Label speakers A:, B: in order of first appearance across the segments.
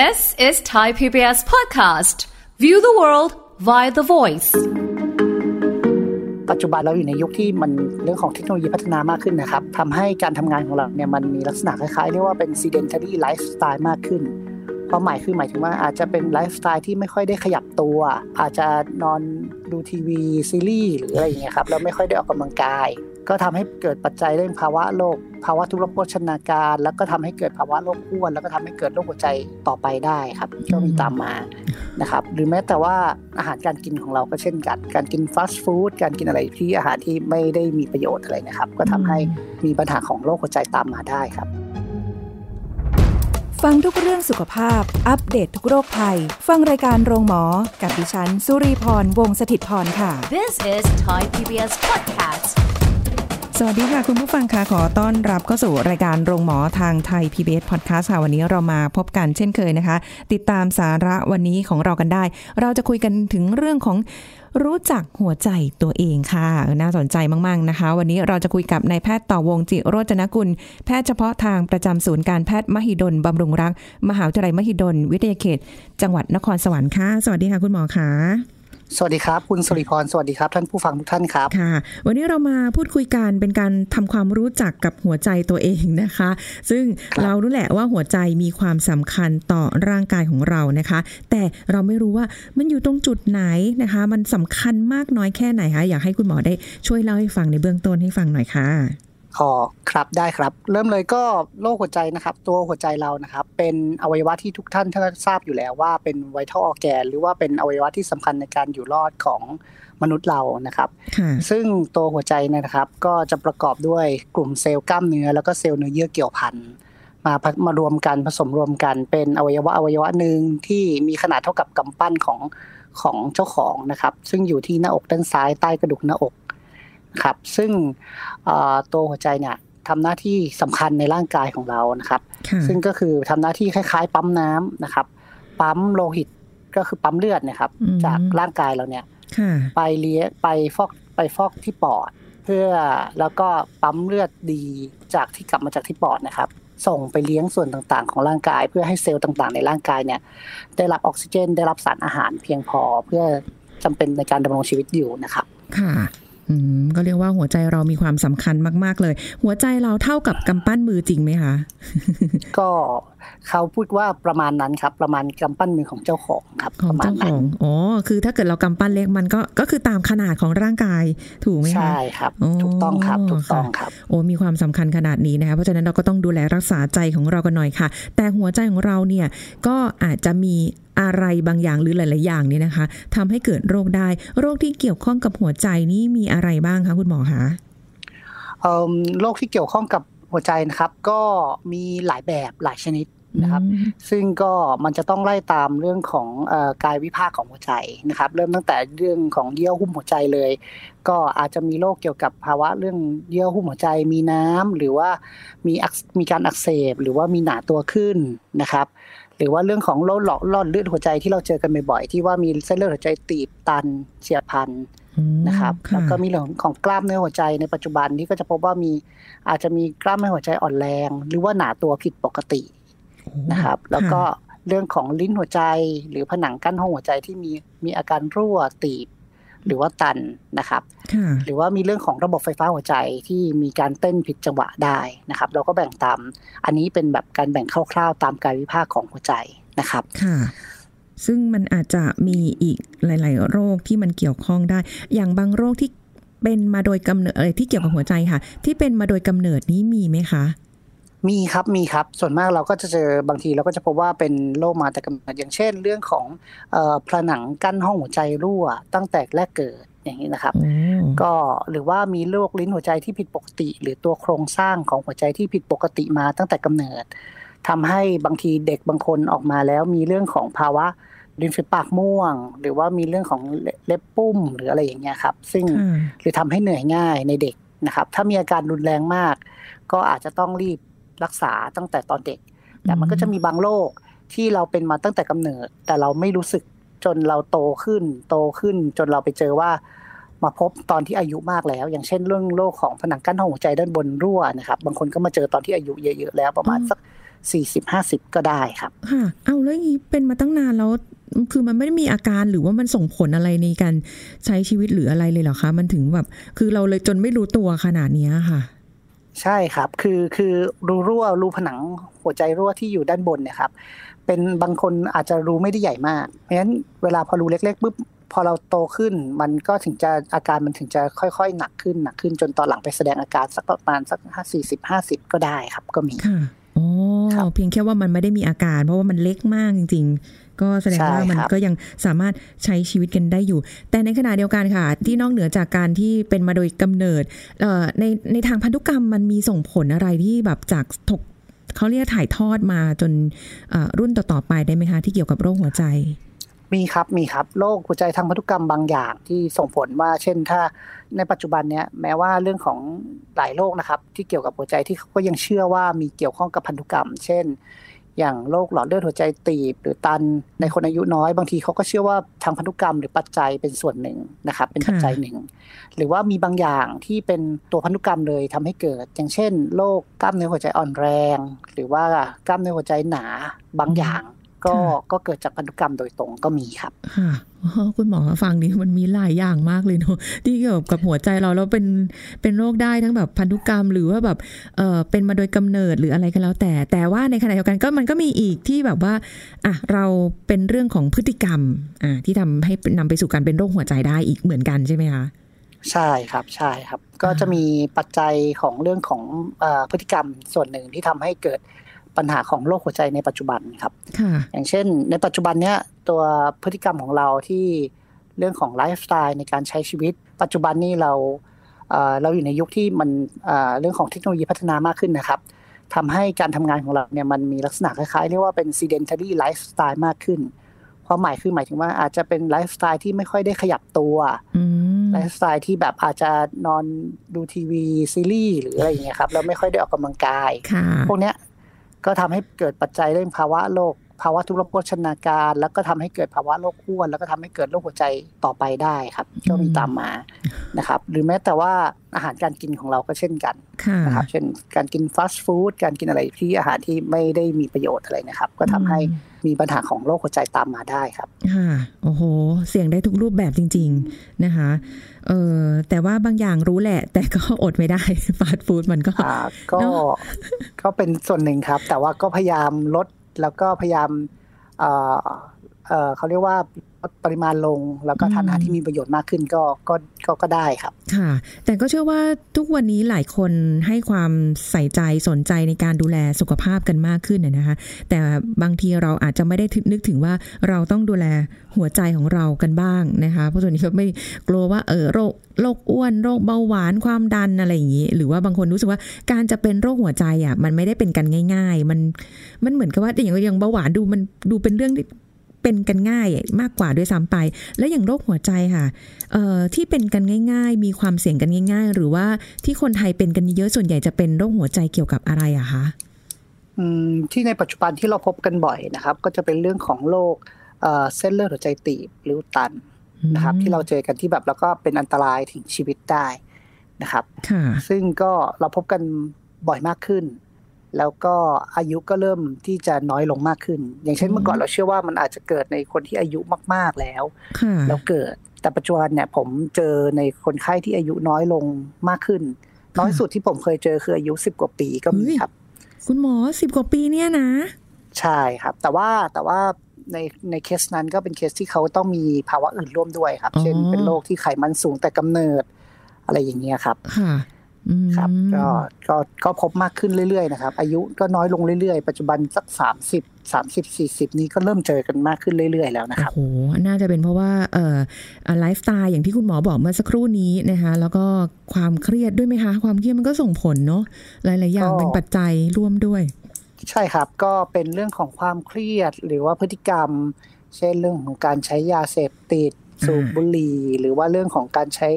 A: This is Thai PBS podcast. View the world via the voice.
B: ปัจจุบันเราอยู่ในยุคที่มันเรื่องของเทคโนโลยีพัฒนามากขึ้นนะครับทำให้การทำงานของเราเนี่ยมันมีลักษณะคล้ายๆเรียกว่าเป็น sedentary lifestyle มากขึ้นความหมายคือหมายถึงว่าอาจจะเป็นไลฟ์สไตล์ที่ไม่ค่อยได้ขยับตัว อาจจะนอนดูทีวีซีรีส์หรืออะไรอย่างเงี้ยครับแล้วไม่ค่อยได้ออกกำลังกาย ก็ทำให้เกิดปัจจัยเรื่องภาวะโรคภาวะทุรพชนาการ แล้วก็ทำให้เกิดภาวะโรคอ้วน แล้วก็ทำให้เกิดโรคหัวใจต่อไปได้ครับก็มีตามมานะครับ หรือแม้แต่ว่าอาหารการกินของเราก็เช่นกัน การกินฟาสต์ฟู้ดการกินอะไรที่อาหารที่ไม่ได้มีประโยชน์อะไรนะครับ ก็ทำให้มีปัญหาของโรคหัวใจตามมาได้ครับ
C: ฟังทุกเรื่องสุขภาพ อัปเดตททุกโรคภัย ฟังรายการโรงหมอ กับดิฉัน สุรีพรวงศิตพรค่ะ
A: This is Thai PBS podcast.
C: สวัสดีค่ะ คุณผู้ฟังคะขอต้อนรับเข้าสู่รายการโรงหมอทางไทย PBS Podcast ค่ะวันนี้เรามาพบกันเช่นเคยนะคะ ติดตามสาระวันนี้ของเรากันได้ เราจะคุยกันถึงเรื่องของรู้จักหัวใจตัวเองค่ะ น่าสนใจมาก ๆ นะคะ วันนี้เราจะคุยกับนายแพทย์ต่อวงจิโรจนกุล แพทย์เฉพาะทางประจำศูนย์การแพทย์มหิดลบำรุงรัก มหาวิทยาลัยมหิดล วิทยาเขต จังหวัดนครสวรรค์ค่ะ สวัสดีค่ะคุณหมอค่ะ
B: สวัสดีครับ คุณสุริพร สวัสดีครับ ท่านผู้ฟังทุกท่านครับ
C: ค่ะ วันนี้เรามาพูดคุยกันเป็นการทำความรู้จักกับหัวใจตัวเองนะคะ ซึ่ง
B: ครับ
C: เรารู้แหละว่าหัวใจมีความสำคัญต่อร่างกายของเรานะคะ แต่เราไม่รู้ว่ามันอยู่ตรงจุดไหนนะคะ มันสำคัญมากน้อยแค่ไหนคะอยากให้คุณหมอได้ช่วยเล่าให้ฟังในเบื้องต้นให้ฟังหน่อยค่ะ
B: อ๋อครับได้ครับ เริ่มเลยก็โรคหัวใจนะครับ ตัวหัวใจเรานะครับ เป็นอวัยวะที่ทุกท่านท่านทราบอยู่แล้วว่าเป็นไวท์ a ออแกนหรือว่าเป็นอวัยวะที่สำคัญในการอยู่รอดของมนุษย์เรานะครับ
C: ค่ะ
B: ซึ่งตัวหัวใจเนยนะครับ ก็จะประกอบด้วยกลุ่มเซลล์กล้ามเนื้อแล้วก็เซลล์เนื้อเยื่อเกี่ยวพันมาผมารวมกันผสมรวมกันเป็นอวัยวะอวัยวะหนึ่งที่มีขนาดเท่ากับกำปั้นของของเจ้าของนะครับ ซึ่งอยู่ที่หน้าอกด้านซ้ายใต้กระดูกหน้าอก ครับ ซึ่งเอ่อตัวหัวใจเนี่ยทำหน้าที่สำคัญในร่างกายของเรานะครับ
C: ค่ะ
B: ซึ่งก็คือทำหน้าที่คล้ายๆ ปั๊มน้ำนะครับ ปั๊มโลหิตก็คือปั๊มเลือดเนะครับ
C: อืม
B: จากร่างกายเราเนี่ย
C: ค่ะ
B: ไปเลี้ยไปฟอกไปฟอกที่ปอด เพื่อแล้วก็ปั๊มเลือดดีจากที่กลับมาจากที่ปอดนะครับ ส่งไปเลี้ยงส่วนต่างๆ ของร่างกาย เพื่อให้เซลล์ต่างๆ ในร่างกายเนี่ย ได้รับออกซิเจน ได้รับสารอาหารเพียงพอเพื่อจำเป็นในการดำรงชีวิตอยู่นะครับ
C: ค่ะอืม ก็เรียกว่าหัวใจเรามีความสำคัญมาก ๆ เลย หัวใจเราเท่ากับกำปั้นมือจริงไหมคะ
B: ก็เขาพูดว่าประมาณนั้นครับ ประมาณกำปั้นมือของเจ้าของครับ
C: ขอ
B: ป
C: ง
B: ระมาณ
C: เจ้าข
B: นั้
C: อนงอ๋อคือถ้าเกิดเรากำปั้นเล็กมันก็ก็คือตามขนาดของร่างกายถูกไหมคะ
B: ใช่ครับ
C: อ๋อ
B: ถูกต้องครับถูกต้อง
C: ค่ะ
B: ครับ
C: โอ้มีความสำคัญขนาดนี้นะคะเพราะฉะนั้นเราก็ต้องดูแลรักษาใจของเรากันหน่อยค่ะ แต่หัวใจของเราเนี่ยก็อาจจะมีอะไรบางอย่างหรือหลาย ๆ อย่างเนี่ยนะคะทำให้เกิดโรคได้ โรคที่เกี่ยวข้องกับหัวใจนี่มีอะไรบ้างคะคุณหมอคะ
B: เอิ่มโรคที่เกี่ยวข้องกับหัวใจนะครับ ก็มีหลายแบบหลายชนิดนะครับ
C: อืม
B: ซึ่งก็มันจะต้องไล่ตามเรื่องของเออกายวิภาคของหัวใจนะครับ เริ่มตั้งแต่เรื่องของเยื่อหุ้มหัวใจเลย ก็อาจจะมีโรคเกี่ยวกับภาวะเรื่องเยื่อหุ้มหัวใจมีน้ำหรือว่ามีอักมีการอักเสบหรือว่ามีหนาตัวขึ้นนะครับ หรือว่าเรื่องของโรคหลอดหลอดเลือดหัวใจที่เราเจอกันบ่อยๆที่ว่ามีเส้นเลือดหัวใจตีบตันเฉียบพลัน
C: อืม
B: นะครับ
C: ค่ะ
B: แล้วก็มีเรื่องของกล้ามเนื้อหัวใจในปัจจุบันที่ก็จะพบว่ามีอาจจะมีกล้ามเนื้อหัวใจอ่อนแรง หรือว่าหนาตัวผิดปกติ
C: โอ้
B: นะครับ แล้วก็
C: ค่ะ
B: เรื่องของลิ้นหัวใจ หรือผนังกั้นห้องหัวใจที่มีมีอาการรั่วตีบ หรือว่าตันนะครับ
C: ค่ะ
B: หรือว่ามีเรื่องของระบบไฟฟ้าหัวใจที่มีการเต้นผิดจังหวะได้นะครับ เราก็แบ่งตาม อันนี้เป็นแบบการแบ่งคร่าวๆ ตามกายวิภาคของหัวใจนะครับ
C: ค่ะซึ่งมันอาจจะมีอีกหลาย ๆ โรคที่มันเกี่ยวข้องได้ อย่างบางโรคที่เป็นมาโดยกำเนิดเอ่อที่เกี่ยวกับหัวใจค่ะ ที่เป็นมาโดยกำเนิดนี้มีไหมคะ
B: มีครับมีครับ ส่วนมากเราก็จะเจอบางทีเราก็จะพบว่าเป็นโรคมาแต่กำเนิดอย่างเช่น เรื่องของเอ่อผนังกั้นห้องหัวใจรั่ว ตั้งแต่แรกเกิดอย่างนี้นะครับ
C: โอ้
B: ก็หรือว่ามีโรคลิ้นหัวใจที่ผิดปกติ หรือตัวโครงสร้างของหัวใจที่ผิดปกติมาตั้งแต่กำเนิดทำให้บางทีเด็กบางคนออกมาแล้วมีเรื่องของภาวะริมฝีปากม่วง หรือว่ามีเรื่องของเล็บปุ้มหรืออะไรอย่างเงี้ยครับ ซึ่ง
C: ค่ะ
B: หรือทำให้เหนื่อยง่ายในเด็กนะครับ ถ้ามีอาการรุนแรงมาก ก็อาจจะต้องรีบ รักษาตั้งแต่ตอนเด็ก แต่มันก็จะมีบางโรคที่เราเป็นมาตั้งแต่กำเนิด แต่เราไม่รู้สึกจนเราโตขึ้น โตขึ้น จนเราไปเจอว่า มาพบตอนที่อายุมากแล้ว อย่างเช่นเรื่องโรคของผนังกั้นห้องหัวใจด้านบนรั่วนะครับ บางคนก็มาเจอตอนที่อายุเยอะๆแล้วประมาณสักสี่สิบห้าสิบก็ได้ครับ
C: ค่ะเอาแล้วอย่างนี้เป็นมาตั้งนานแล้วคือมันไม่ได้มีอาการหรือว่ามันส่งผลอะไรในการใช้ชีวิตหรืออะไรเลยเหรอคะ มันถึงแบบ คือเราเลยจนไม่รู้ตัวขนาดเนี้ยค่ะ
B: ใช่ครับ คือคือรูรั่วรูผนังหัวใจรั่วที่อยู่ด้านบนเนี่ยครับ เป็นบางคนอาจจะรูไม่ได้ใหญ่มาก เพราะฉะนั้นเวลาพอรูเล็กๆปุ๊บพอเราโตขึ้นมันก็ถึงจะอาการมันถึงจะค่อยๆ หนักขึ้นหนักขึ้นจนตอนหลังไปแสดงอาการสักประมาณสักห้าสี่สิบห้าสิบก็ได้ครับ ก็มี
C: ค่ะโอ้
B: ครับ
C: เพียงแค่ว่ามันไม่ได้มีอาการ เพราะว่ามันเล็กมากจริง ๆ ก็แสดงว่า
B: ใช่
C: มัน
B: ครับ
C: ก็ยังสามารถใช้ชีวิตกันได้อยู่ แต่ในขณะเดียวกันค่ะ ที่นอกเหนือจากการที่เป็นมาโดยกำเนิดเอ่อในในทางพันธุกรรมมันมีส่งผลอะไรที่แบบจากถกเขาเรียกถ่ายทอดมาจนเอ่อรุ่นต่อๆไปได้ไหมคะ ที่เกี่ยวกับโรคหัวใจ
B: มีครับมีครับโรคหัวใจทางพันธุกรรมบางอย่างที่ส่งผลว่า เช่นถ้าในปัจจุบันเนี้ยแม้ว่าเรื่องของหลายโรคนะครับ ที่เกี่ยวกับหัวใจที่เขาก็ยังเชื่อว่ามีเกี่ยวข้องกับพันธุกรรม เช่น อย่างโรคหลอดเลือดหัวใจตีบ หรือตันในคนอายุน้อย บางทีเขาก็เชื่อว่าทางพันธุกรรมหรือปัจจัยเป็นส่วนหนึ่งนะครับ เป็นปัจจัยหนึ่ง หรือว่ามีบางอย่างที่เป็นตัวพันธุกรรมเลยทำให้เกิด อย่างเช่นโรคกล้ามเนื้อหัวใจอ่อนแรง หรือว่ากล้ามเนื้อหัวใจหนาบางอย่าง ก็
C: ค่ะ
B: ก็เกิดจากพันธุกรรมโดยตรงก็มีครับ
C: ค่ะอ๋อคุณหมอฟังดิมันมีหลายอย่างมากเลยเนอะที่เกี่ยวกับหัวใจเราแล้วเป็นเป็นโรคได้ทั้งแบบพันธุกรรม หรือว่าแบบเออเป็นมาโดยกำเนิดหรืออะไรก็แล้ว แต่แต่ว่าในขณะเดียวกันก็มันก็มีอีกที่แบบว่าอะเราเป็นเรื่องของพฤติกรรมอะที่ทำให้นำไปสู่การเป็นโรคหัวใจได้อีกเหมือนกันใช่ไหมคะ
B: ใช่ครับใช่ครับ ก็จะมีปัจจัยของเรื่องของเออพฤติกรรมส่วนหนึ่งที่ทำให้เกิด ปัญหาของโรคหัวใจในปัจจุบันครับ
C: ค่ะ
B: อย่างเช่น ในปัจจุบันเนี้ยตัวพฤติกรรมของเราที่เรื่องของไลฟ์สไตล์ในการใช้ชีวิต ปัจจุบันนี้เราเอ่อเราอยู่ในยุคที่มันเอ่อเรื่องของเทคโนโลยีพัฒนามากขึ้นนะครับทำให้การทำงานของเราเนี่ยมันมีลักษณะคล้ายๆ เรียกว่าเป็น sedentary lifestyle มากขึ้นความหมายคือหมายถึงว่าอาจจะเป็นไลฟ์สไตล์ที่ไม่ค่อยได้ขยับตัว
C: อืม
B: ไลฟ์สไตล์ที่แบบอาจจะนอนดูทีวีซีรีส์หรืออะไรอย่างเงี้ยครับแล้วไม่ค่อยได้ออกกำลังกาย
C: ค่ะ
B: พวกเนี้ย ก็ทำให้เกิดปัจจัยเรื่องภาวะโรคภาวะทุพโภชนาการ แล้วก็ทำให้เกิดภาวะโรคอ้วน แล้วก็ทำให้เกิดโรคหัวใจต่อไปได้ครับ ก็มีตามมา นะครับหรือแม้แต่ว่าอาหารการกินของเราก็เช่นกัน
C: ค่ะ
B: นะครับเช่นการกินฟาสต์ฟู้ดการกินอะไรที่อาหารที่ไม่ได้มีประโยชน์อะไรนะครับ ก็ทำให้มีปัญหาของโรคหัวใจตามมาได้ครับ
C: ค่ะโอ้โห เสี่ยงได้ทุกรูปแบบจริง ๆนะคะเออแต่ว่าบางอย่างรู้แหละ แต่ก็อดไม่ได้ฟาสต์ฟู้ดมันก็
B: อ่าก็
C: เนอะ
B: ก็เป็นส่วนหนึ่งครับ แต่ว่าก็พยายามลดแล้วก็พยายาม เขาเรียกว่าลดปริมาณลง แล้วก็ทานอาหารที่มีประโยชน์มากขึ้นก็ก็ก็ก็ได้ครับ
C: ค่ะ แต่ก็เชื่อว่าทุกวันนี้หลายคนให้ความใส่ใจสนใจในการดูแลสุขภาพกันมากขึ้นนะนะคะ แต่บางทีเราอาจจะไม่ได้นึกถึงว่าเราต้องดูแลหัวใจของเรากันบ้างนะคะเพราะส่วนนี้ก็ไม่กลัวว่าเออโรคโรคอ้วนโรคเบาหวานความดันอะไรอย่างนี้ หรือว่าบางคนรู้สึกว่าการจะเป็นโรคหัวใจอะมันไม่ได้เป็นกันง่าย ๆ มันมันเหมือนกับว่าอย่างอย่างเบาหวานดูมันดูเป็นเรื่อง เป็นกันง่ายมากกว่าด้วยซ้ำไป และอย่างโรคหัวใจค่ะเอ่อที่เป็นกันง่าย ๆ มีความเสี่ยงกันง่าย ๆ หรือว่าที่คนไทยเป็นกันเยอะส่วนใหญ่จะเป็นโรคหัวใจเกี่ยวกับอะไรอะคะ
B: อืมที่ในปัจจุบันที่เราพบกันบ่อยนะครับ ก็จะเป็นเรื่องของโรคเอ่อเส้นเลือดหัวใจตีบหรืออุดตันนะครับที่เราเจอกันที่แบบแล้วก็เป็นอันตรายถึงชีวิตได้นะครับ
C: ค่ะ
B: ซึ่งก็เราพบกันบ่อยมากขึ้น แล้วก็อายุก็เริ่มที่จะน้อยลงมากขึ้น อย่างเช่น
C: อืม
B: เมื่อก่อนเราเชื่อว่ามันอาจจะเกิดในคนที่อายุมาก ๆแล้ว
C: ค่ะ
B: แล้วเกิดแต่ปัจจุบันเนี่ยผมเจอในคนไข้ที่อายุน้อยลงมากขึ้น น้อยสุดที่ผมเคยเจอคืออายุสิบกว่าปีก็มีครับ
C: คุณหมอสิบกว่าปีเนี่ยนะ
B: ใช่ครับ แต่ว่าแต่ว่าในในเคสนั้นก็เป็นเคสที่เขาต้องมีภาวะอื่นร่วมด้วยครับ
C: อ๋อ
B: เช่นเป็นโรคที่ไขมันสูงแต่กำเนิดอะไรอย่างเงี้ยครับ
C: ค่ะอืม
B: ครับก็ก็ก็พบมากขึ้นเรื่อยๆนะครับ อายุก็น้อยลงเรื่อยๆ ปัจจุบันสักสามสิบสามสิบสี่สิบนี้ก็เริ่มเจอกันมากขึ้นเรื่อยๆแล้วนะครับ
C: โอ้โหน่าจะเป็นเพราะว่าเอ่อไลฟ์สไตล์อย่างที่คุณหมอบอกเมื่อสักครู่นี้นะคะแล้วก็ความเครียดด้วยไหมคะ ความเครียดมันก็ส่งผลเนาะหลายๆอย่าง
B: ก็
C: เป็นปัจจัยร่วมด้วย
B: ใช่ครับก็เป็นเรื่องของความเครียดหรือว่าพฤติกรรม เช่นเรื่องของการใช้ยาเสพติดสูบ
C: อ่า
B: บุหรี่หรือว่าเรื่องของการใช้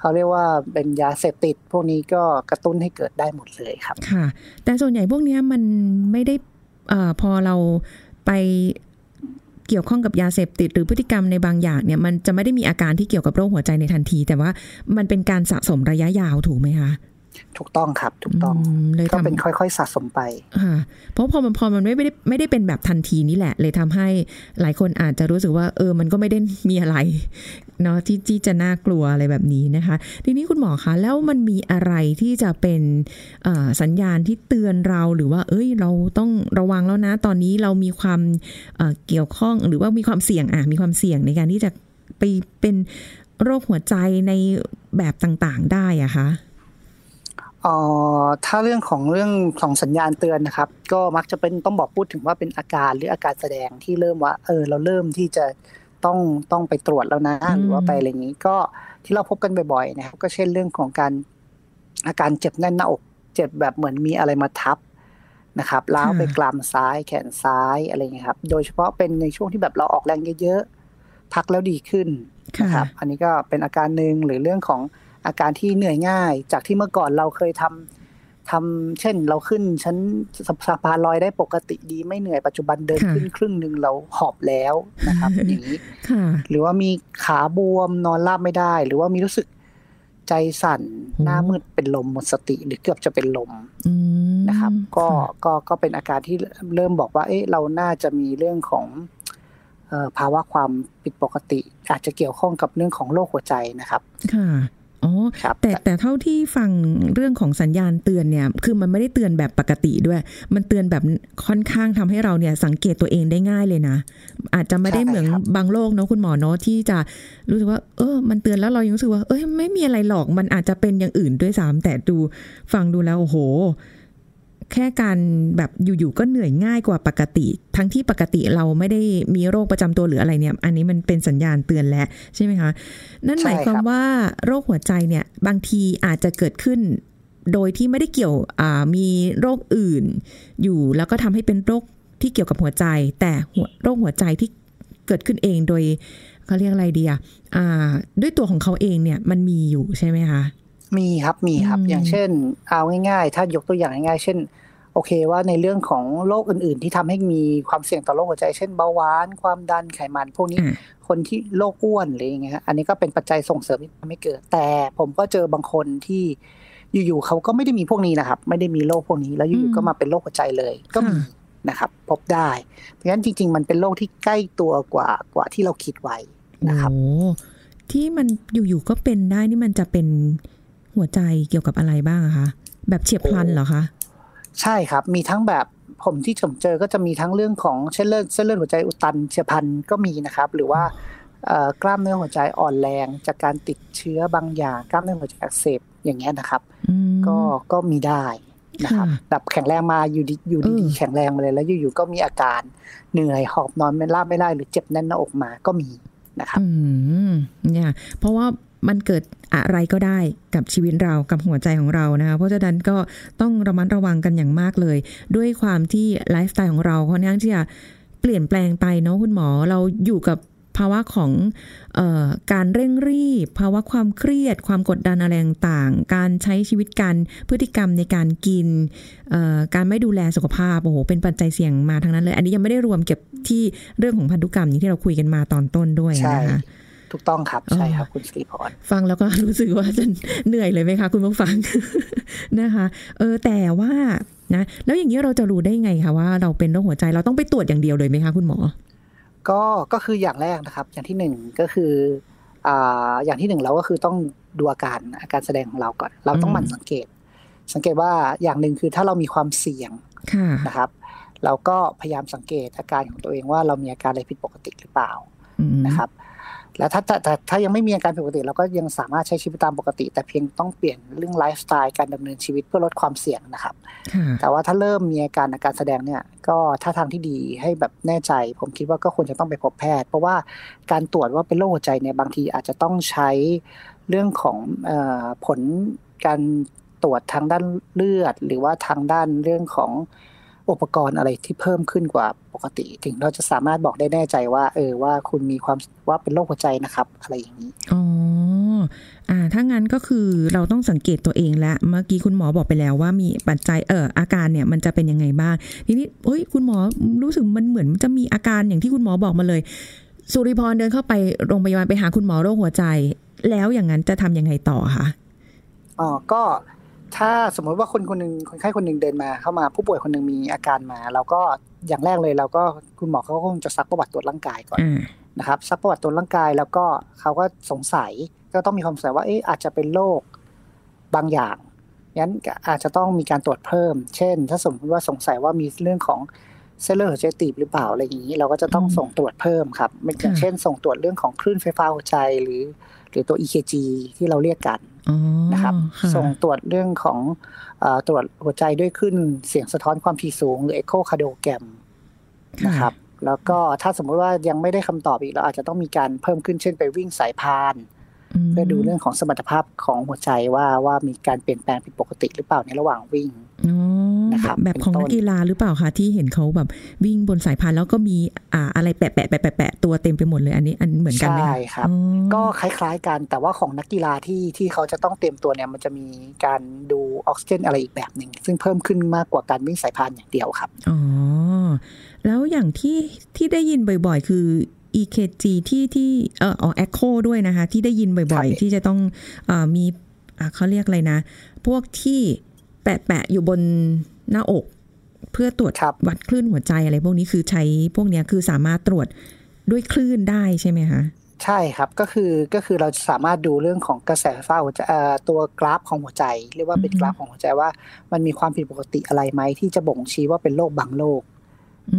B: เขาเรียกว่าเป็นยาเสพติด พวกนี้ก็กระตุ้นให้เกิดได้หมดเลยครับ
C: ค่ะ แต่ส่วนใหญ่พวกเนี้ยมันไม่ได้เอ่อพอเราไปเกี่ยวข้องกับยาเสพติดหรือพฤติกรรมในบางอย่างเนี่ยมันจะไม่ได้มีอาการที่เกี่ยวกับโรคหัวใจในทันที แต่ว่ามันเป็นการสะสมระยะยาวถูกไหมคะ
B: ถูกต้องครับถูกต้อง
C: มเลย
B: ก็
C: ทำ
B: เป็นค่อยๆสะสมไป
C: ค่ะเพราะพอมันพอมันไม่ได้ไม่ได้เป็นแบบทันทีนี่แหละ เลยทำให้หลายคนอาจจะรู้สึกว่า เออ มันก็ไม่ได้มีอะไร เนาะที่ที่จะน่ากลัวอะไรแบบนี้นะคะ ทีนี้คุณหมอคะแล้วมันมีอะไรที่จะเป็นสัญญาณที่เตือนเราหรือว่า เอ้ย เราต้องระวังแล้วนะ ตอนนี้เรามีความเเกี่ยวข้องหรือว่ามีความเสี่ยงอะมีความเสี่ยงในการที่จะไปเป็นโรคหัวใจในแบบต่างๆ ได้อะคะ
B: ออถ้าเรื่องของเรื่องของสัญญาณเตือนนะครับ ก็มักจะเป็นต้องบอกพูดถึงว่าเป็นอาการหรืออาการแสดงที่เริ่มว่า เออ เราเริ่มที่จะ ต้องต้องไปตรวจแล้วนะ
C: อืม
B: หรือว่าไปอะไรอย่างนี้ก็ที่เราพบกันบ่อยๆนะครับก็เช่นเรื่องของการอาการเจ็บแน่นหน้าอกเจ็บแบบเหมือนมีอะไรมาทับนะครับล้าวไปกรามซ้ายแขนซ้ายอะไรอย่างเงี้ยครับ โดยเฉพาะเป็นในช่วงที่แบบเราออกแรงเยอะๆพักแล้วดีขึ้น
C: ค่ะ
B: นะครับอันนี้ก็เป็นอาการหนึ่งหรือเรื่องของอาการที่เหนื่อยง่าย จากที่เมื่อก่อนเราเคยทำ ทำเช่นเราขึ้นชั้นสะพานลอยได้ปกติดีไม่เหนื่อยปัจจุบันเดิน
C: ค่ะ
B: ขึ้นครึ่งหนึ่งเราหอบแล้วนะครับ อย่างนี้
C: ค่ะ
B: หรือว่ามีขาบวมนอนราบไม่ได้ หรือว่ามีรู้สึกใจสั่น
C: โอ้
B: หน้ามืดเป็นลมหมดสติหรือเกือบจะเป็นลม
C: อืม
B: นะครับ ก็
C: ค่ะ
B: ก็ก็เป็นอาการที่เริ่มบอกว่า เอ๊ะเราน่าจะมีเรื่องของเอ่อภาวะความผิดปกติ อาจจะเกี่ยวข้องกับเรื่องของโรคหัวใจนะครับ
C: ค่ะ อ๋อ
B: ครับ
C: แต่แต่เท่าที่ฟังเรื่องของสัญญาณเตือนเนี่ย คือมันไม่ได้เตือนแบบปกติด้วย มันเตือนแบบค่อนข้างทำให้เราเนี่ย สังเกตตัวเองได้ง่ายเลยนะ อาจจะไม่ได้เหมือนบางโรคเนาะคุณหมอเนาะที่จะรู้สึกว่า เออ มันเตือนแล้วเรายังรู้สึกว่า เอ้ยไม่มีอะไรหรอกมันอาจจะเป็นอย่างอื่นด้วยซ้ำแต่ดูฟังดูแล้วโอ้โห แค่การแบบอยู่ๆก็เหนื่อยง่ายกว่าปกติ ทั้งที่ปกติเราไม่ได้มีโรคประจำตัวหรืออะไรเนี่ย อันนี้มันเป็นสัญญาณเตือนแล้วใช่ไหมคะนั่นหมายความว่าโรคหัวใจเนี่ย บางทีอาจจะเกิดขึ้น โดยที่ไม่ได้เกี่ยวมีโรคอื่น อยู่แล้วก็ทำให้เป็นโรคที่เกี่ยวกับหัวใจ แต่โรคหัวใจที่เกิดขึ้นเองโดยเขาเรียกอะไรดีอะอ่าด้วยตัวของเขาเองเนี่ยมันมีอยู่ใช่ไหมคะ
B: มีครับมีครับ
C: อืม
B: อย่างเช่น เอาง่ายๆ ถ้ายกตัวอย่างง่ายๆเช่น โอเคว่าในเรื่องของโรคอื่น ๆ ที่ทำให้มีความเสี่ยงต่อโรคหัวใจ เช่นเบาหวานความดันไขมันพวกนี้
C: อ่า
B: คนที่โรคอ้วนหรืออย่างเงี้ยอันนี้ก็เป็นปัจจัยส่งเสริมที่ทำให้เกิด แต่ผมก็เจอบางคนที่อยู่ๆเขาก็ไม่ได้มีพวกนี้นะครับ ไม่ได้มีโรคพวกนี้ แล้วอยู่ๆก็มาเป็นโรคหัวใจเลย ก็มีนะครับ พบได้ เพราะฉะนั้นจริง ๆ มันเป็นโรคที่ใกล้ตัวกว่ากว่าที่เราคิดไว้นะครับ
C: โอ้ที่มันอยู่ๆก็เป็นได้นี่มันจะเป็น หัวใจเกี่ยวกับอะไรบ้างอะคะแบบเฉียบพลันเหรอคะ
B: ใช่ครับ มีทั้งแบบผมที่ผมเจอก็จะมีทั้งเรื่องของเส้นเลือดเส้นเลือดหัวใจอุดตันเฉียบพลันก็มีนะครับ หรือว่าเอ่อกล้ามเนื้อหัวใจอ่อนแรง จากการติดเชื้อบางอย่างกล้ามเนื้อหัวใจอักเสบอย่างเงี้ยนะครับ
C: อืม
B: ก็ก็มีได้นะครับ
C: ค่ะ
B: แบบแข็งแรงมาอยู่ดีอยู่
C: เอ
B: ดี
C: อ
B: ๆแข็งแรงมาเลยแล้วอยู่ๆก็มีอาการเหนื่อยหอบนอนไม่ราบไม่ได้หรือเจ็บแน่นหน้าอกมาก็มีนะครับ
C: อืมเนี่ยเพราะว่า มันเกิดอะไรก็ได้กับชีวิตเรากับหัวใจของเรานะคะเพราะฉะนั้นก็ต้องระมัดระวังกันอย่างมากเลย ด้วยความที่ไลฟ์สไตล์ของเราค่อนข้างที่จะเปลี่ยนแปลงไปเนาะคุณหมอเราอยู่กับภาวะของออการเร่งรีบ ภาวะความเครียด ความกดดันอะไรต่างๆ การใช้ชีวิตการพฤติกรรมในการกิน การไม่ดูแลสุขภาพโอ้โหเป็นปัจจัยเสี่ยงมาทั้งนั้นเลย อันนี้ยังไม่ได้รวมเก็บที่เรื่องของพันธุกรรมนี้ที่เราคุยกันมาตอนต้นด้วยนะคะ
B: ถูกต้องครับ ใช่ครับคุณสิริพร
C: ฟังแล้วก็รู้สึกว่าจะเหนื่อยเลยไหมคะ คุณผู้ฟังนะคะ เออแต่ว่านะ แล้วอย่างนี้เราจะรู้ได้ไงคะว่าเราเป็นโรคหัวใจเราต้องไปตรวจอย่างเดียวเลยไหมคะคุณหมอ
B: ก็ก็คืออย่างแรกนะครับ อย่างที่หนึ่งก็คืออ่าอย่างที่หนึ่งเราก็คือต้องดูอาการอาการแสดงของเราก่อน เราต้อง
C: อืม
B: หมั่นสังเกต สังเกตว่าอย่างหนึ่งคือถ้าเรามีความเสี่ยง
C: ค่ะ
B: นะครับเราก็พยายามสังเกตอาการของตัวเองว่าเรามีอาการอะไรผิดปกติหรือเปล่า
C: อืม
B: นะครับ แล้วถ้าถ้าถ้าถ้ายังไม่มีอาการผิดปกติเราก็ยังสามารถใช้ชีวิตตามปกติ แต่เพียงต้องเปลี่ยนเรื่องไลฟ์สไตล์การดำเนินชีวิตเพื่อลดความเสี่ยงนะครับ
C: ค่ะ
B: แต่ว่าถ้าเริ่มมีอาการอาการแสดงเนี่ย ก็ถ้าทางที่ดีให้แบบแน่ใจ ผมคิดว่าก็ควรจะต้องไปพบแพทย์ เพราะว่าการตรวจว่าเป็นโรคหัวใจเนี่ยบางทีอาจจะต้องใช้เรื่องของเออผลการตรวจทางด้านเลือด หรือว่าทางด้านเรื่องของ อุปกรณ์อะไรที่เพิ่มขึ้นกว่าปกติ ถึงเราจะสามารถบอกได้แน่ใจว่า เออว่าคุณมีความว่าเป็นโรคหัวใจนะครับ อะไรอย่างนี้
C: อ๋ออ่าถ้างั้นก็คือเราต้องสังเกตตัวเองแล้วเมื่อกี้คุณหมอบอกไปแล้วว่ามีปัจจัยเอออาการเนี่ยมันจะเป็นยังไงบ้างทีนี้เฮ้ยคุณหมอรู้สึกมันเหมือนจะมีอาการอย่างที่คุณหมอบอกมาเลย สุริพรเดินเข้าไปโรงพยาบาลไปหาคุณหมอโรคหัวใจ แล้วอย่างนั้นจะทำยังไงต่อคะ
B: อ๋อก็ ถ้าสมมติว่าคนคนหนึ่งคนไข้คนหนึ่งเดินมาเข้ามาผู้ป่วยคนหนึ่งมีอาการมา เราก็อย่างแรกเลยเราก็คุณหมอเขาก็คงจะซักประวัติตรวจร่างกายก่อน
C: อ่า
B: นะครับซักประวัติตรวจร่างกายแล้วก็เขาก็สงสัยก็ต้องมีความสงสัยว่าเอ๊ะอาจจะเป็นโรคบางอย่างงั้นก็อาจจะต้องมีการตรวจเพิ่ม เช่น ถ้าสมมติว่าสงสัยว่ามีเรื่องของเส้นเลือดหัวใจตีบหรือเปล่าอะไรอย่างนี้ เราก็จะต้อง
C: อืม
B: ส่งตรวจเพิ่มครับไม่อย่าง
C: ค่ะ
B: เช่น ส่งตรวจเรื่องของคลื่นไฟฟ้าหัวใจหรือ หรือตัว EKG ที่เราเรียกกัน
C: อ๋อ
B: นะครับ
C: ค่ะ
B: ส่งตรวจเรื่องของเอ่อตรวจหัวใจด้วยขึ้นเสียงสะท้อนความถี่สูง หรือ echocardiogram นะครับ แล้วก็ถ้าสมมุติว่ายังไม่ได้คำตอบอีกเราอาจจะต้องมีการเพิ่มขึ้นเช่นไปวิ่งสายพาน
C: ม
B: เพื่อดูเรื่องของสมรรถภาพของหัวใจว่าว่ามีการเปลี่ยนแปลงผิดปกติหรือเปล่าในระหว่างวิ่ง
C: อ๋อ
B: นะครับ
C: แบบ
B: เป็น
C: ของ
B: ต้น
C: นักกีฬาหรือเปล่าคะที่เห็นเขาแบบวิ่งบนสายพานแล้วก็มีอ่าอะไรแปะแปะแปะแปะแปะตัวเต็มไปหมดเลยอันนี้อันเหมือนกันไหม
B: ใช่
C: คะ
B: ครับ
C: อ๋อ
B: ก็คล้ายๆกันแต่ว่าของนักกีฬาที่ที่เขาจะต้องเตรียมตัวเนี่ยมันจะมีการดูออกซิเจนอะไรอีกแบบหนึ่งซึ่งเพิ่มขึ้นมากกว่าการวิ่งสายพานอย่างเดียวครับ
C: อ๋อแล้วอย่างที่ที่ได้ยินบ่อย ๆ คือ EKG ที่ที่เอออ๋อ Echo ด้วยนะคะ ที่ได้ยินบ่อย
B: ครับ
C: ๆที่จะต้องเออมีอ่าเขาเรียกอะไรนะ พวกที่แปะๆอยู่บนหน้าอก เพื่อตรวจ
B: ครับ
C: วัดคลื่นหัวใจอะไรพวกนี้คือใช้พวกเนี้ยคือสามารถตรวจด้วยคลื่นได้ใช่ไหมคะ
B: ใช่ครับก็คือก็คือเราสามารถดูเรื่องของกระแสไฟฟ้าหัวใจเอ่อตัวกราฟของหัวใจ เรียกว่าเป็น
C: อือฮึ
B: กราฟของหัวใจว่า มันมีความผิดปกติอะไรไหมที่จะบ่งชี้ว่าเป็นโรคบางโรค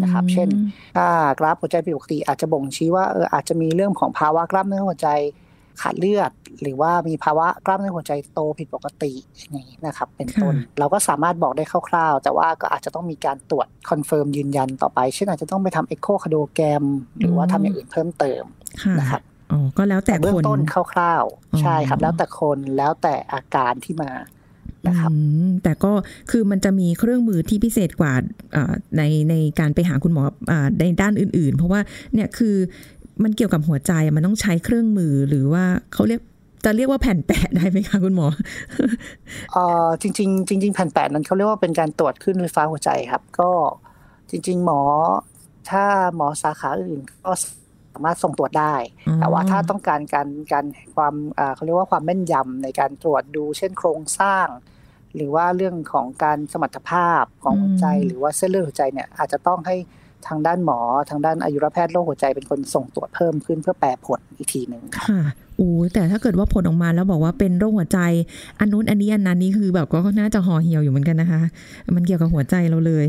B: นะครับ เช่นถ้ากราฟหัวใจผิดปกติ อาจจะบ่งชี้ว่าเอออาจจะมีเรื่องของภาวะกล้ามเนื้อหัวใจขาดเลือด หรือว่ามีภาวะกล้ามเนื้อหัวใจโตผิดปกติอย่างนี้นะครับ เป็นต้น เราก็สามารถบอกได้คร่าวๆ แต่ว่าก็อาจจะต้องมีการตรวจ confirm ยืนยันต่อไป เช่นอาจจะต้องไปทำ echocardiogram หรือว่าทำอย่างอื่นเพิ่มเติม
C: ค่ะ
B: นะครับ
C: อ๋อก็แล้วแต่
B: แต่เบื้อ
C: ค
B: ง
C: น
B: ต้นคร่าว
C: อ๋อ
B: ๆใช่ครับ แล้วแต่คนแล้วแต่อาการที่มา นะครับ
C: อืมแต่ก็คือมันจะมีเครื่องมือที่พิเศษกว่าอ่าในในการไปหาคุณหมออ่าในด้านอื่น ๆ เพราะว่าเนี่ยคือมันเกี่ยวกับหัวใจมันต้องใช้เครื่องมือหรือว่าเขาเรียกจะเรียกว่าแผ่นแปะได้ไหมคะคุณหมอ
B: เอ่อจริงๆจริงๆแผ่นแปะนั้นเขาเรียกว่าเป็นการตรวจขึ้นไฟฟ้าหัวใจครับ ก็จริง ๆ หมอถ้าหมอสาขาอื่นก็สามารถส่งตรวจได้
C: อ๋อ
B: แต่ว่าถ้าต้องการการการความอ่าเขาเรียกว่าความแม่นยำในการตรวจดู เช่นโครงสร้าง หรือว่าเรื่องของการสมรรถภาพของหัวใจ หรือว่าเส้นเลือดหัวใจเนี่ยอาจจะต้องให้ทางด้านหมอทางด้านอายุรแพทย์โรคหัวใจเป็นคนส่งตรวจเพิ่มขึ้นเพื่อแปลผลอีกทีหนึ่งครับ
C: ค่ะอู้แต่ถ้าเกิดว่าผลออกมาแล้วบอกว่าเป็นโรคหัวใจ อันนู้นอันนี้อันนั้นนี่คือแบบก็น่าจะห่อเหี่ยวอยู่เหมือนกันนะคะ มันเกี่ยวกับหัวใจเราเลย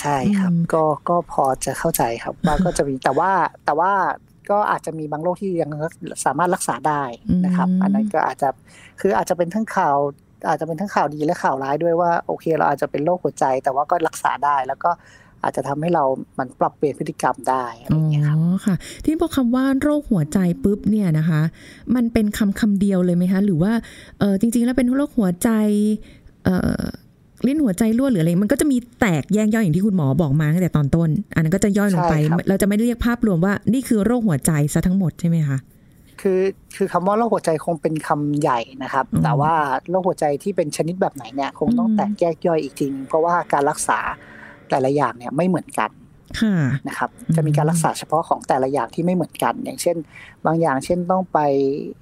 B: ใช่ครับ
C: อืม
B: ก็ก็พอจะเข้าใจครับว่าก็จะมีแต่ว่าแต่ว่าก็อาจจะมีบางโรคที่ยังสามารถรักษาได้นะครับ อันนั้นก็อาจจะคืออาจจะเป็นทั้งข่าว อาจจะเป็นทั้งข่าวดีและข่าวร้ายด้วยว่าโอเค เราอาจจะเป็นโรคหัวใจ แต่ว่าก็รักษาได้แล้วก็อาจจะทำให้เรามันปรับเปลี่ยนพฤติกรรมได้อะไร
C: อ๋
B: อย่างเงี้ยครับ
C: อค่ะ ที่พอคำว่าโรคหัวใจปุ๊บเนี่ยนะคะ มันเป็นคำคำเดียวเลยไหมคะ หรือว่าเออจริง ๆ แล้วเป็นโรคหัวใจเอ่อ ลิ้นหัวใจรั่วหรืออะไรมันก็จะมีแตกแยกย่อยอย่างที่คุณหมอบอกมาตั้งแต่ตอนต้น อันนั้นก็จะย่อยลงไป
B: ใช่ครับ
C: เราจะไม่ได้เรียกภาพรวมว่านี่คือโรคหัวใจซะทั้งหมดใช่ไหมคะ
B: คือคือคำว่าโรคหัวใจคงเป็นคำใหญ่นะครับ
C: อืม
B: แต่ว่าโรคหัวใจที่เป็นชนิดแบบไหนเนี่ย คงต้อง
C: อืม
B: แตกแยกย่อยอีกทีนึงเพราะว่าการรักษาแต่ละอย่างเนี่ยไม่เหมือนกัน
C: ค่ะ
B: นะครับ
C: อืม
B: จะมีการรักษาเฉพาะของแต่ละอย่างที่ไม่เหมือนกัน อย่างเช่น บางอย่างเช่นต้องไปเอ่อ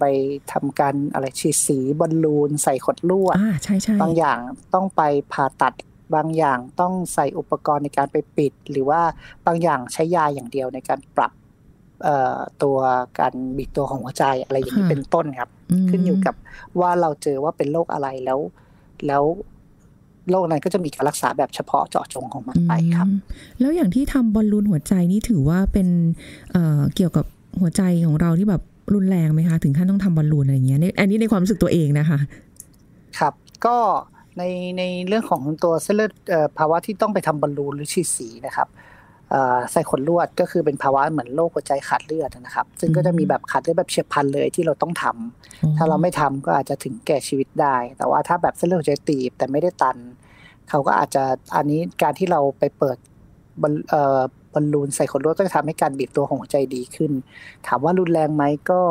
B: ไปทำการอะไรฉีดสีบอลลูน ใส่ขดลวด
C: อ่าใช่ใช่
B: บางอย่างต้องไปผ่าตัดบางอย่างต้องใส่อุปกรณ์ในการไปปิด หรือว่าบางอย่างใช้ยาอย่างเดียวในการปรับเอ่อตัวการบีบตัวของหัวใจอะไรอย่างนี้เป็นต้นครับ
C: ม
B: ขึ้นอยู่กับว่าเราเจอว่าเป็นโรคอะไรแล้ว แล้วโรคนั้นก็จะมีการรักษาแบบเฉพาะเจาะจงของมันไปครับ
C: อืมแล้วอย่างที่ทำบอลลูนหัวใจนี่ถือว่าเป็นเอ่อเกี่ยวกับหัวใจของเราที่แบบ รุนแรงไหมคะ ถึงขั้นต้องทำบอลลูนอะไรอย่างเงี้ยในอันนี้ในความรู้สึกตัวเองนะคะ
B: ครับ ก็ในในเรื่องของตัวเส้นเลือดเอ่อภาวะที่ต้องไปทำบอลลูนหรือฉีดสีนะครับเอ่อใส่ขนลวดก็คือเป็นภาวะเหมือนโรคหัวใจขาดเลือดนะครับ ซึ่งก็จะมีแบบขาดเลือดแบบเฉียบพลันเลยที่เราต้องทำถ้าเราไม่ทำก็อาจจะถึงแก่ชีวิตได้ แต่ว่าถ้าแบบเส้นเลือดหัวใจตีบแต่ไม่ได้ตัน เขาก็อาจจะอันนี้การที่เราไปเปิด บอลเอ่อบอลลูนใส่ขนลวดก็จะทำให้การบีบตัวของหัวใจดีขึ้น ถามว่ารุนแรงไหมก็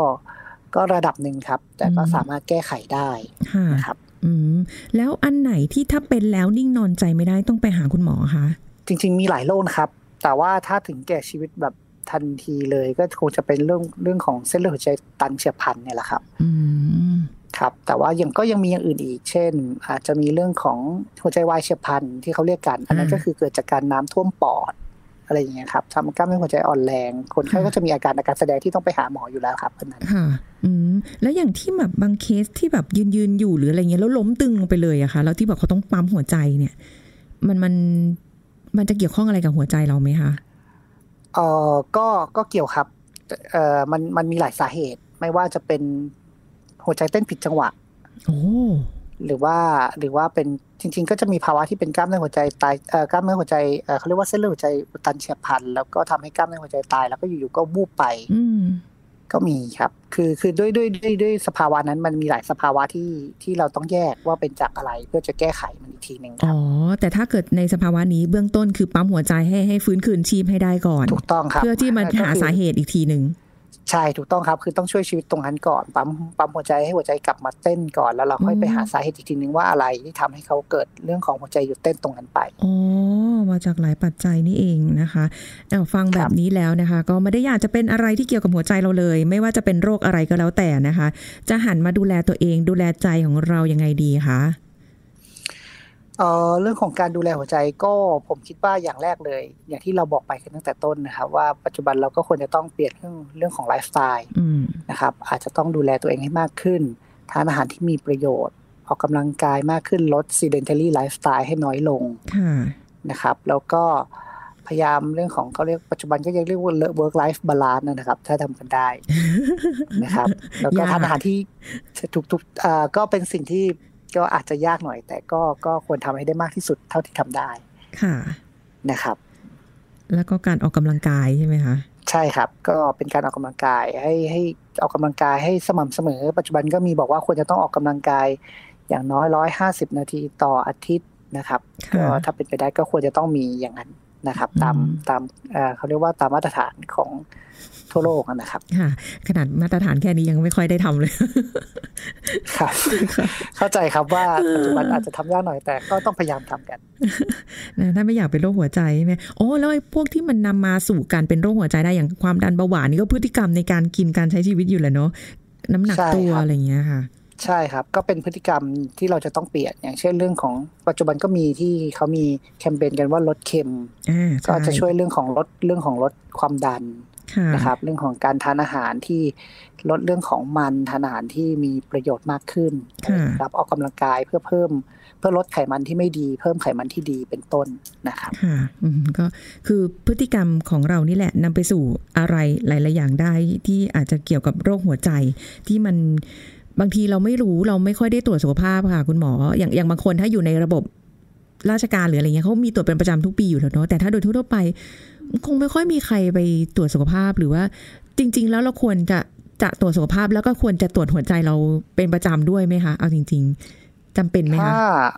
B: ก็ระดับหนึ่งครับ แต่ก็
C: อืม
B: สามารถแก้ไขได้
C: ค่ะ
B: นะครับ
C: อืมแล้วอันไหนที่ถ้าเป็นแล้วนิ่งนอนใจไม่ได้ต้องไปหาคุณหมอคะ
B: จริง ๆ มีหลายโรคนะครับ แต่ว่าถ้าถึงแก่ชีวิตแบบทันทีเลยก็คงจะเป็นเรื่องเรื่องของเส้นเลือดหัวใจตันเฉียบพลันเนี่ยแหละครับ
C: อืม
B: ครับ แต่ว่ายังก็ยังมีอย่างอื่นอีก เช่น อาจจะมีเรื่องของหัวใจวายเฉียบพลันที่เขาเรียกกัน อันนั้น
C: อ่า
B: ก็คือเกิดจากการน้ำท่วมปอด อะไรอย่างเงี้ยครับทำให้กล้ามเนื้อหัวใจอ่อนแรง คนไข้ก็จะมีอาการอาการแสดงที่ต้องไปหาหมออยู่แล้วครับอันนั้น
C: ค่ะอืมแล้วอย่างที่แบบบางเคสที่แบบยืนยืนๆอยู่หรืออะไรเงี้ยแล้วล้มตึงลงไปเลยอะคะแล้วที่แบบเขาต้องปั๊มหัวใจเนี่ย มันมันมันจะเกี่ยวข้องอะไรกับหัวใจเราไหมคะ
B: เออก็ก็เกี่ยวครับเอ่อมันมันมีหลายสาเหตุ ไม่ว่าจะเป็นหัวใจเต้นผิดจังหวะ
C: โอ้
B: หรือว่าหรือว่าเป็นจริง ๆ ก็จะมีภาวะที่เป็นกล้ามเนื้อหัวใจตายเอ่อกล้ามเนื้อหัวใจเอ่อเขาเรียกว่าเส้นเลือดหัวใจอุดตันเฉียบพลัน แล้วก็ทำให้กล้ามเนื้อหัวใจตาย แล้วก็อยู่ๆก็วูบไป
C: อืม
B: ก็มีครับ คือคือด้วยด้วยด้วยด้วยสภาวะนั้นมันมีหลายสภาวะที่ที่เราต้องแยกว่าเป็นจากอะไรเพื่อจะแก้ไขมันอีกทีหนึ่งค
C: อ๋
B: รั
C: อ
B: บ
C: แต่ถ้าเกิดในสภาวะนี้เบื้องต้นคือปั๊มหัวใจให้ให้ฟื้นคืนชีพให้ได้ก่อน
B: ถูกต้องครับ
C: เพื่อที่มัน
B: ก็คือ
C: หาสาเหตุอีกทีหนึ่ง
B: ใช่ถูกต้องครับคือต้องช่วยชีวิตตรงนั้นก่อนปั๊มปั๊มหัวใจให้หัวใจกลับมาเต้นก่อนแล้วเราค่อยไปหาสาเหตุอีกทีหนึ่งว่าอะไรที่ทำให้เขาเกิดเรื่องของหัวใจหยุดเต้นตรงนั้นไป
C: อ๋อมาจากหลายปัจจัยนี่เองนะคะเอาฟังแบบนี้แล้วนะคะ ก็ไม่ได้อยากจะเป็นอะไรที่เกี่ยวกับหัวใจเราเลย ไม่ว่าจะเป็นโรคอะไรก็แล้วแต่นะคะ จะหันมาดูแลตัวเองดูแลใจของเรายังไงดีคะ
B: เอ่อเรื่องของการดูแลหัวใจก็ผมคิดว่าอย่างแรกเลย อย่างที่เราบอกไปกันตั้งแต่ต้นนะครับว่าปัจจุบันเราก็ควรจะต้องเปลี่ยนเรื่องเรื่องของไลฟ์สไตล์
C: อืม
B: นะครับ อาจจะต้องดูแลตัวเองให้มากขึ้น ทานอาหารที่มีประโยชน์ ออกกำลังกายมากขึ้นลด sedentary lifestyle ให้น้อยลง
C: ค่ะ
B: นะครับ แล้วก็พยายามเรื่องของเขาเรียกปัจจุบันก็ยังเรียกว่า work life balance นะครับ ถ้าทำกันได้นะครับ แล้วก็
C: ยาก
B: ทานอาหารที่ทุกๆอ่าก็เป็นสิ่งที่ ก็อาจจะยากหน่อย แต่ก็ก็ควรทำให้ได้มากที่สุดเท่าที่ทำได้
C: ค่ะ
B: นะครับ
C: แล้วก็การออกกำลังกายใช่ไหมคะ
B: ใช่ครับ ก็เป็นการออกกำลังกายให้ให้ออกกำลังกายให้สม่ำเสมอ ปัจจุบันก็มีบอกว่าควรจะต้องออกกำลังกาย อย่างน้อยร้อยห้าสิบนาทีต่ออาทิตย์นะครับ
C: ค่ะ
B: ก็ถ้าเป็นไปได้ก็ควรจะต้องมีอย่างนั้น นะครับตาม
C: อืม
B: ตามเอ่อเขาเรียกว่าตามมาตรฐานของทั่วโลกนะครับ
C: ค่ะ ขนาดมาตรฐานแค่นี้ยังไม่ค่อยได้ทำเลย
B: ครับเข้าใจครับว่าปัจจุบันอาจจะทำยากหน่อยแต่ก็ต้องพยายามทำกัน
C: นะถ้าไม่อยากเป็นโรคหัวใจใช่ไหมโอ้แล้วไอ้พวกที่มันนำมาสู่การเป็นโรคหัวใจได้อย่างความดันเบาหวานนี่ก็พฤติกรรมในการกินการใช้ชีวิตอยู่แหละเนาะน้ำหนัก
B: ใช่
C: ตัว
B: ครับ
C: อะไรอย่างเงี้ยค่ะ
B: ใช่ครับ ก็เป็นพฤติกรรมที่เราจะต้องเปลี่ยนอย่างเช่นเรื่องของปัจจุบันก็มีที่เขามีแคมเปญกันว่าลดเค็ม
C: อ่า
B: ก็จะ
C: ใช่
B: วยเรื่องของลดเรื่องของลดความดัน
C: ค่ะ
B: นะครับ เรื่องของการทานอาหารที่ลดเรื่องของมันทานอาหารที่มีประโยชน์มากขึ้น
C: ค่ะ
B: นะครับออกกำลังกายเพื่อเพิ่ม เพื่อลดไขมันที่ไม่ดี เพิ่มไขมันที่ดีเป็นต้นนะครับ
C: ค่ะอืมก็คือพฤติกรรมของเรานี่แหละนำไปสู่อะไรหลาย ๆ อย่างได้ที่อาจจะเกี่ยวกับโรคหัวใจที่มัน บางทีเราไม่รู้เราไม่ค่อยได้ตรวจสุขภาพค่ะ คุณหมอ อย่างอย่างบางคนถ้าอยู่ในระบบราชการหรืออะไรเงี้ยเขามีตรวจเป็นประจำทุกปีอยู่แล้วเนาะแต่ถ้าโดยทั่วไป คงไม่ค่อยมีใครไปตรวจสุขภาพหรือว่า จริง ๆ แล้วเราควรจะจะตรวจสุขภาพแล้วก็ควรจะตรวจหัวใจเราเป็นประจำด้วยไหมคะเอาจริง ๆจำเป็นไหม
B: ถ้า
C: คะ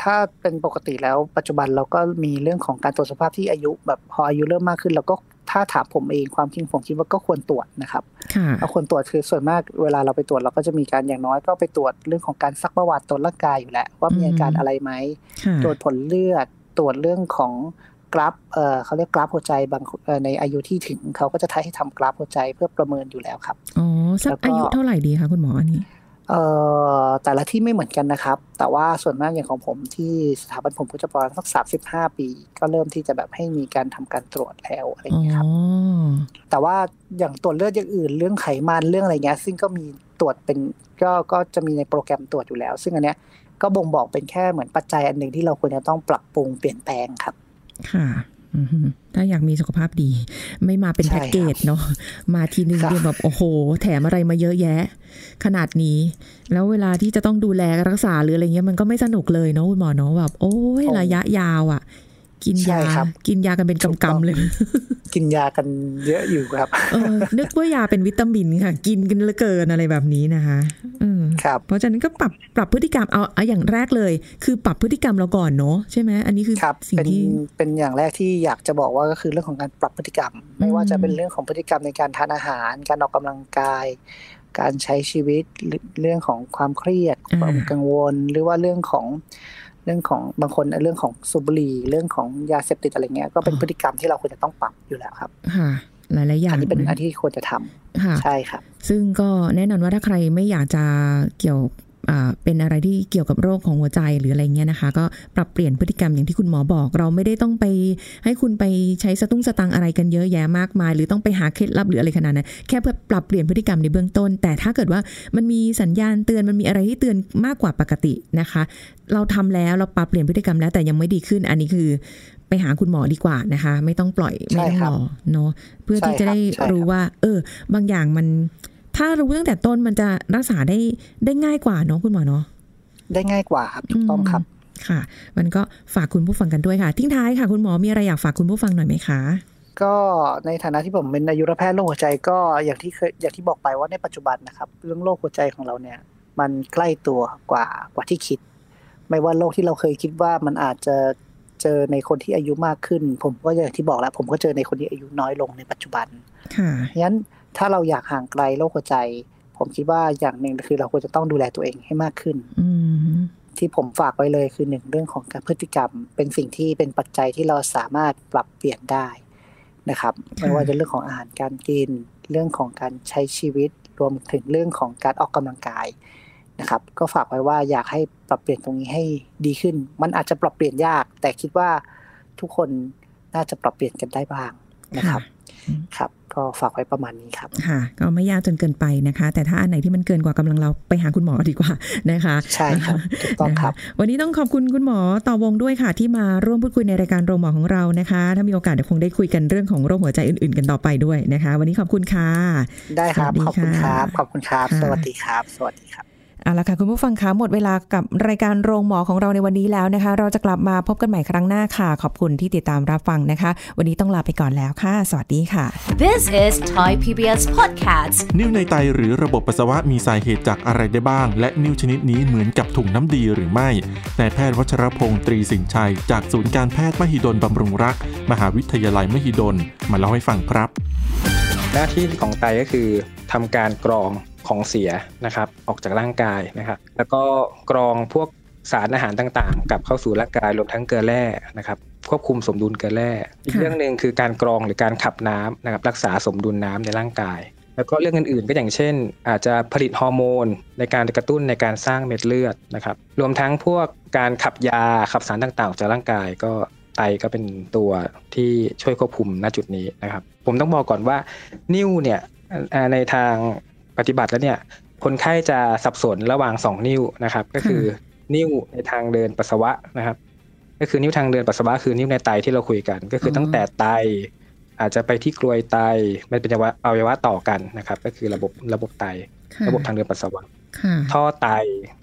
B: ถ้าเป็นปกติแล้วปัจจุบันเราก็มีเรื่องของการตรวจสุขภาพที่อายุแบบพออายุเริ่มมากขึ้นเราก็ ถ้าถามผมเองความคิดผมคิดว่าก็ควรตรวจนะครับ
C: ค่ะ
B: เราควรตรวจคือส่วนมากเวลาเราไปตรวจเราก็จะมีการอย่างน้อยก็ไปตรวจเรื่องของการซักประวัติตรวจร่างกายอยู่แล้ว ว่ามีอาการอะไรไหม
C: ค่ะ
B: ตรวจผลเลือดตรวจเรื่องของกราฟเอ่อเขาเรียกกราฟหัวใจบางเอ่อในอายุที่ถึงเขาก็จะให้ทำกราฟหัวใจเพื่อประเมินอยู่แล้วครับ
C: อ๋อสั
B: แล้
C: ก
B: วก็
C: อายุเท่าไหร่ดีคะคุณหมออันนี้
B: เอ่อแต่ละที่ไม่เหมือนกันนะครับ แต่ว่าส่วนมากอย่างของผมที่สถาบันผมก็จะประมาณสักสามสิบห้าปี ก็เริ่มที่จะแบบให้มีการทำการตรวจแล้วอะไรอย่าง
C: อ๋อ
B: เงี้ยครับแต่ว่าอย่างตรวจเลือดอย่างอื่นเรื่องไขมันเรื่องอะไรเงี้ย ซึ่งก็มีตรวจเป็นก็ก็จะมีในโปรแกรมตรวจอยู่แล้ว ซึ่งอันเนี้ยก็บ่งบอกเป็นแค่เหมือนปัจจัยอันหนึ่งที่เราควรจะต้องปรับปรุงเปลี่ยนแปลงครับ
C: ค่ะอือฮึ ถ้าอยากมีสุขภาพดี ไม่มาเป็น
B: ใช่
C: แพ็กเกจเนาะมาทีนึง
B: ครับ
C: เดียวแบบโอ้โห แถมอะไรมาเยอะแยะ ขนาดนี้ แล้วเวลาที่จะต้องดูแลรักษาหรืออะไรเงี้ยมันก็ไม่สนุกเลยเนาะคุณหมอเนาะแบบโอ้ยระยะยาวอะ กิน
B: ใช่
C: ยา
B: ครับ
C: กินยากันเป็น
B: ถูกต้อง
C: กำๆเลย
B: กินยากันเยอะอยู่ครับ
C: เออนึกว่ายาเป็นวิตามินค่ะ กินกันเหลือเกินอะไรแบบนี้นะคะเออ
B: ครับ
C: เพราะฉะนั้นก็ปรับปรับพฤติกรรมเอาเอาอย่างแรกเลย คือปรับพฤติกรรมเราก่อนเนาะใช่ไหมอันนี้คือ
B: ครับ
C: สิ่ง
B: เป็น
C: ที่
B: เป็นอย่างแรกที่อยากจะบอกว่าก็คือเรื่องของการปรับพฤติกรรม ไม่ว่าจะเป็นเรื่องของพฤติกรรมในการทานอาหาร การออกกำลังกาย การใช้ชีวิตหรือเรื่องของความเครียด
C: อ่า
B: ความกังวล หรือว่าเรื่องของ เรื่องของบางคนเรื่องของสูบบุหรี่เรื่องของยาเสพติดอะไรเงี้ยก็เป็นพฤติกรรมที่เราควรจะต้องปรับอยู่แล้วครับ
C: ค่ะหลายๆอย่าง
B: อันนี้เป็น
C: นะ
B: อันที่ควรจะทำ
C: ค่ะ
B: ใช่ครับ
C: ซึ่งก็แน่นอนว่าถ้าใครไม่อยากจะเกี่ยวอ่า เป็นอะไรที่เกี่ยวกับโรคของหัวใจหรืออะไรเงี้ยนะคะ ก็ปรับเปลี่ยนพฤติกรรมอย่างที่คุณหมอบอก เราไม่ได้ต้องไปให้คุณไปใช้สตุ้งสตังอะไรกันเยอะแยะมากมาย หรือต้องไปหาเคล็ดลับหรืออะไรขนาดนั้นแค่เพื่อปรับเปลี่ยนพฤติกรรมในเบื้องต้น แต่ถ้าเกิดว่ามันมีสัญญาณเตือนมันมีอะไรที่เตือนมากกว่าปกตินะคะ เราทำแล้วเราปรับเปลี่ยนพฤติกรรมแล้วแต่ยังไม่ดีขึ้นอันนี้คือไปหาคุณหมอดีกว่านะคะ ไม่ต้องปล่อยไม่ต้องรอเนาะเพื่อที่จะได้รู้ว่า เออ บางอย่างมัน ถ้ารู้ตั้งแต่ต้นมันจะรักษาได้ได้ง่ายกว่าเนาะคุณหมอเนาะ
B: ได้ง่ายกว่าครับถูกต้องครับ
C: ค่ะ มันก็ฝากคุณผู้ฟังกันด้วยค่ะ ทิ้งท้ายค่ะคุณหมอมีอะไรอยากฝากคุณผู้ฟังหน่อยไหมคะ
B: ก็ในฐานะที่ผมเป็นอายุรแพทย์โรคหัวใจก็อย่างที่เคยอย่างที่บอกไปว่าในปัจจุบันนะครับ เรื่องโรคหัวใจของเราเนี่ย มันใกล้ตัวกว่ากว่าที่คิด ไม่ว่าโรคที่เราเคยคิดว่ามันอาจจะเจอในคนที่อายุมากขึ้น ผมก็อย่างที่บอกแล้ว ผมก็เจอในคนที่อายุน้อยลงในปัจจุบัน
C: ค่ะ
B: งั้น ถ้าเราอยากห่างไกลโรคหัวใจ ผมคิดว่าอย่างหนึ่งคือเราควรจะต้องดูแลตัวเองให้มากขึ้น
C: อืม
B: ที่ผมฝากไว้เลยคือหนึ่งเรื่องของการพฤติกรรม เป็นสิ่งที่เป็นปัจจัยที่เราสามารถปรับเปลี่ยนได้นะครับ ไม่ว่าจะเรื่องของอาหารการกิน เรื่องของการใช้ชีวิตรวมถึงเรื่องของการออกกำลังกายนะครับ ก็ฝากไว้ว่าอยากให้ปรับเปลี่ยนตรงนี้ให้ดีขึ้น มันอาจจะปรับเปลี่ยนยาก แต่คิดว่าทุกคนน่าจะปรับเปลี่ยนกันได้บ้างนะครับครับ ก็ฝากไว้ประมาณนี้ครับ
C: ค่ะ ก็ไม่ยากจนเกินไปนะคะ แต่ถ้าอันไหนที่มันเกินกว่ากำลังเราไปหาคุณหมอดีกว่านะคะ
B: ใช่ครับถูกต้องครับ
C: นะคะวันนี้ต้องขอบคุณคุณหมอต่อวงด้วยค่ะ ที่มาร่วมพูดคุยในรายการโรงหมอของเรานะคะ ถ้ามีโอกาสเดี๋ยวคงได้คุยกันเรื่องของโรคหัวใจอื่นๆ กันต่อไปด้วยนะคะ วันนี้ขอบคุณค่ะ
B: ได้ครับ
C: สวั
B: ข
C: ส
B: อบ
C: ดี
B: คุณค
C: ค่ะ
B: รับ ขอบคุณครับ
C: ค่ะ
B: สวัสดีครับ สวัสดีครับ
C: เอาละค่ะคุณผู้ฟังคะหมดเวลากับรายการโรงหมอของเราในวันนี้แล้วนะคะ เราจะกลับมาพบกันใหม่ครั้งหน้าค่ะ ขอบคุณที่ติดตามรับฟังนะคะ วันนี้ต้องลาไปก่อนแล้วค่ะ สวัสดีค่ะ
A: This is Thai PBS Podcast.
D: นิ่วในไตหรือระบบปัสสาวะมีสาเหตุจากอะไรได้บ้าง และนิ่วชนิดนี้เหมือนกับถุงน้ำดีหรือไม่นายแพทย์วัชรพงศ์ตรีสินชัย จากศูนย์การแพทย์มหิดลบำรุงรัก มหาวิทยาลัยมหิดลมาเล่าให้ฟังครับ
E: หน้าที่ของไตก็คือทำการกรอง ของเสียนะครับออกจากร่างกายนะครับ แล้วก็กรองพวกสารอาหารต่างๆ กลับเข้าสู่ร่างกายรวมทั้งเกลือแร่นะครับควบคุมสมดุลเกลือแร่อีกเรื่องหนึ่งคือการกรองหรือการขับน้ำนะครับรักษาสมดุลน้ำในร่างกาย แล้วก็เรื่องอื่นๆ ก็อย่างเช่น อาจจะผลิตฮอร์โมน ในการกระตุ้นในการสร้างเม็ดเลือดนะครับรวมทั้งพวกการขับยาขับสารต่างๆออกจากร่างกายก็ไตก็เป็นตัวที่ช่วยควบคุมณจุดนี้นะครับ ผมต้องบอกก่อนว่านิ้วเนี่ยในทาง ปฏิบัติแล้วเนี่ย คนไข้จะสับสนระหว่างสองนิ้วนะครับ ก็คือนิ้วในทางเดินปัสสาวะนะครับ ก็คือนิ้วทางเดินปัสสาวะคือนิ้วในไตที่เราคุยกัน ก็คืออ
C: อ
E: ตั้งแต่ไต อาจจะไปที่กลวยไตมันเป็นอวัยวะต่อกันนะครับ ก็คือระบบระบบไต
C: ค่ะ
E: ระบบทางเดินปัสสาวะ
C: ค่ะ
E: ท่อไต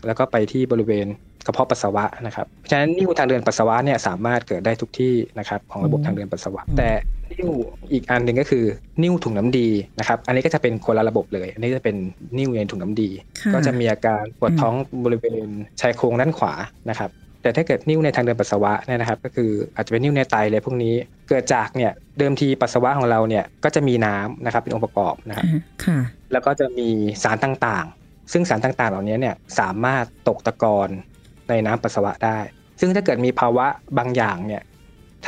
E: แล้วก็ไปที่บริเวณ กระเพาะปัสสาวะนะครับเพราะฉะนั้นนิ้วทางเดินปัสสาวะเนี่ยสามารถเกิดได้ทุกที่นะครับของระบบ
C: อืม
E: ทางเดินปัสสาวะ
C: อืม
E: แต่นิ้วอีกอันหนึ่งก็คือนิ้วถุงน้ำดีนะครับอันนี้ก็จะเป็นคนละระบบเลย อันนี้จะเป็นนิ้วในถุงน้ำดี
C: ค่ะ
E: ก็จะมีอาการปวด
C: อืม
E: ท้องบริเวณชายโครงด้านขวานะครับแต่ถ้าเกิดนิ้วในทางเดินปัสสาวะเนี่ยนะครับ ก็คืออาจจะเป็นนิ้วในไตเลยพวกนี้เกิดจากเนี่ยเดิมทีปัสสาวะของเราเนี่ยก็จะมีน้ำนะครับเป็นองค์ประกอบนะครับ
C: อ่าค่ะ
E: แล้วก็จะมีสารต่างๆ ซึ่งสารต่างๆ เหล่านี้เนี่ยสามารถตกตะกอน ในน้ำปัสสาวะได้ ซึ่งถ้าเกิดมีภาวะบางอย่างเนี่ย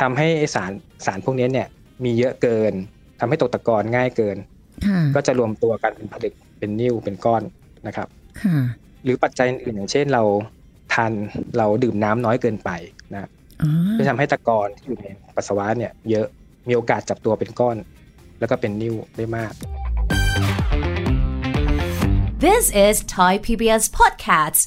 E: ทำให้ไอ้สารสารพวกนี้เนี่ยมีเยอะเกินทำให้ตกตะกอนง่ายเกิน
C: ค่ะ
E: ก็จะรวมตัวกันเป็นผลึกเป็นนิ่วเป็นก้อนนะครับ
C: ค่ะ
E: หรือปัจจัยอื่นๆอย่างเช่นเราทานเราดื่มน้ำน้อยเกินไปนะ
C: อ๋อ
E: จะทำให้ตะกอนที่อยู่ในปัสสาวะเนี่ยเยอะมีโอกาสจับตัวเป็นก้อน แล้วก็เป็นนิ่วได้มาก
A: This is Thai PBS Podcast.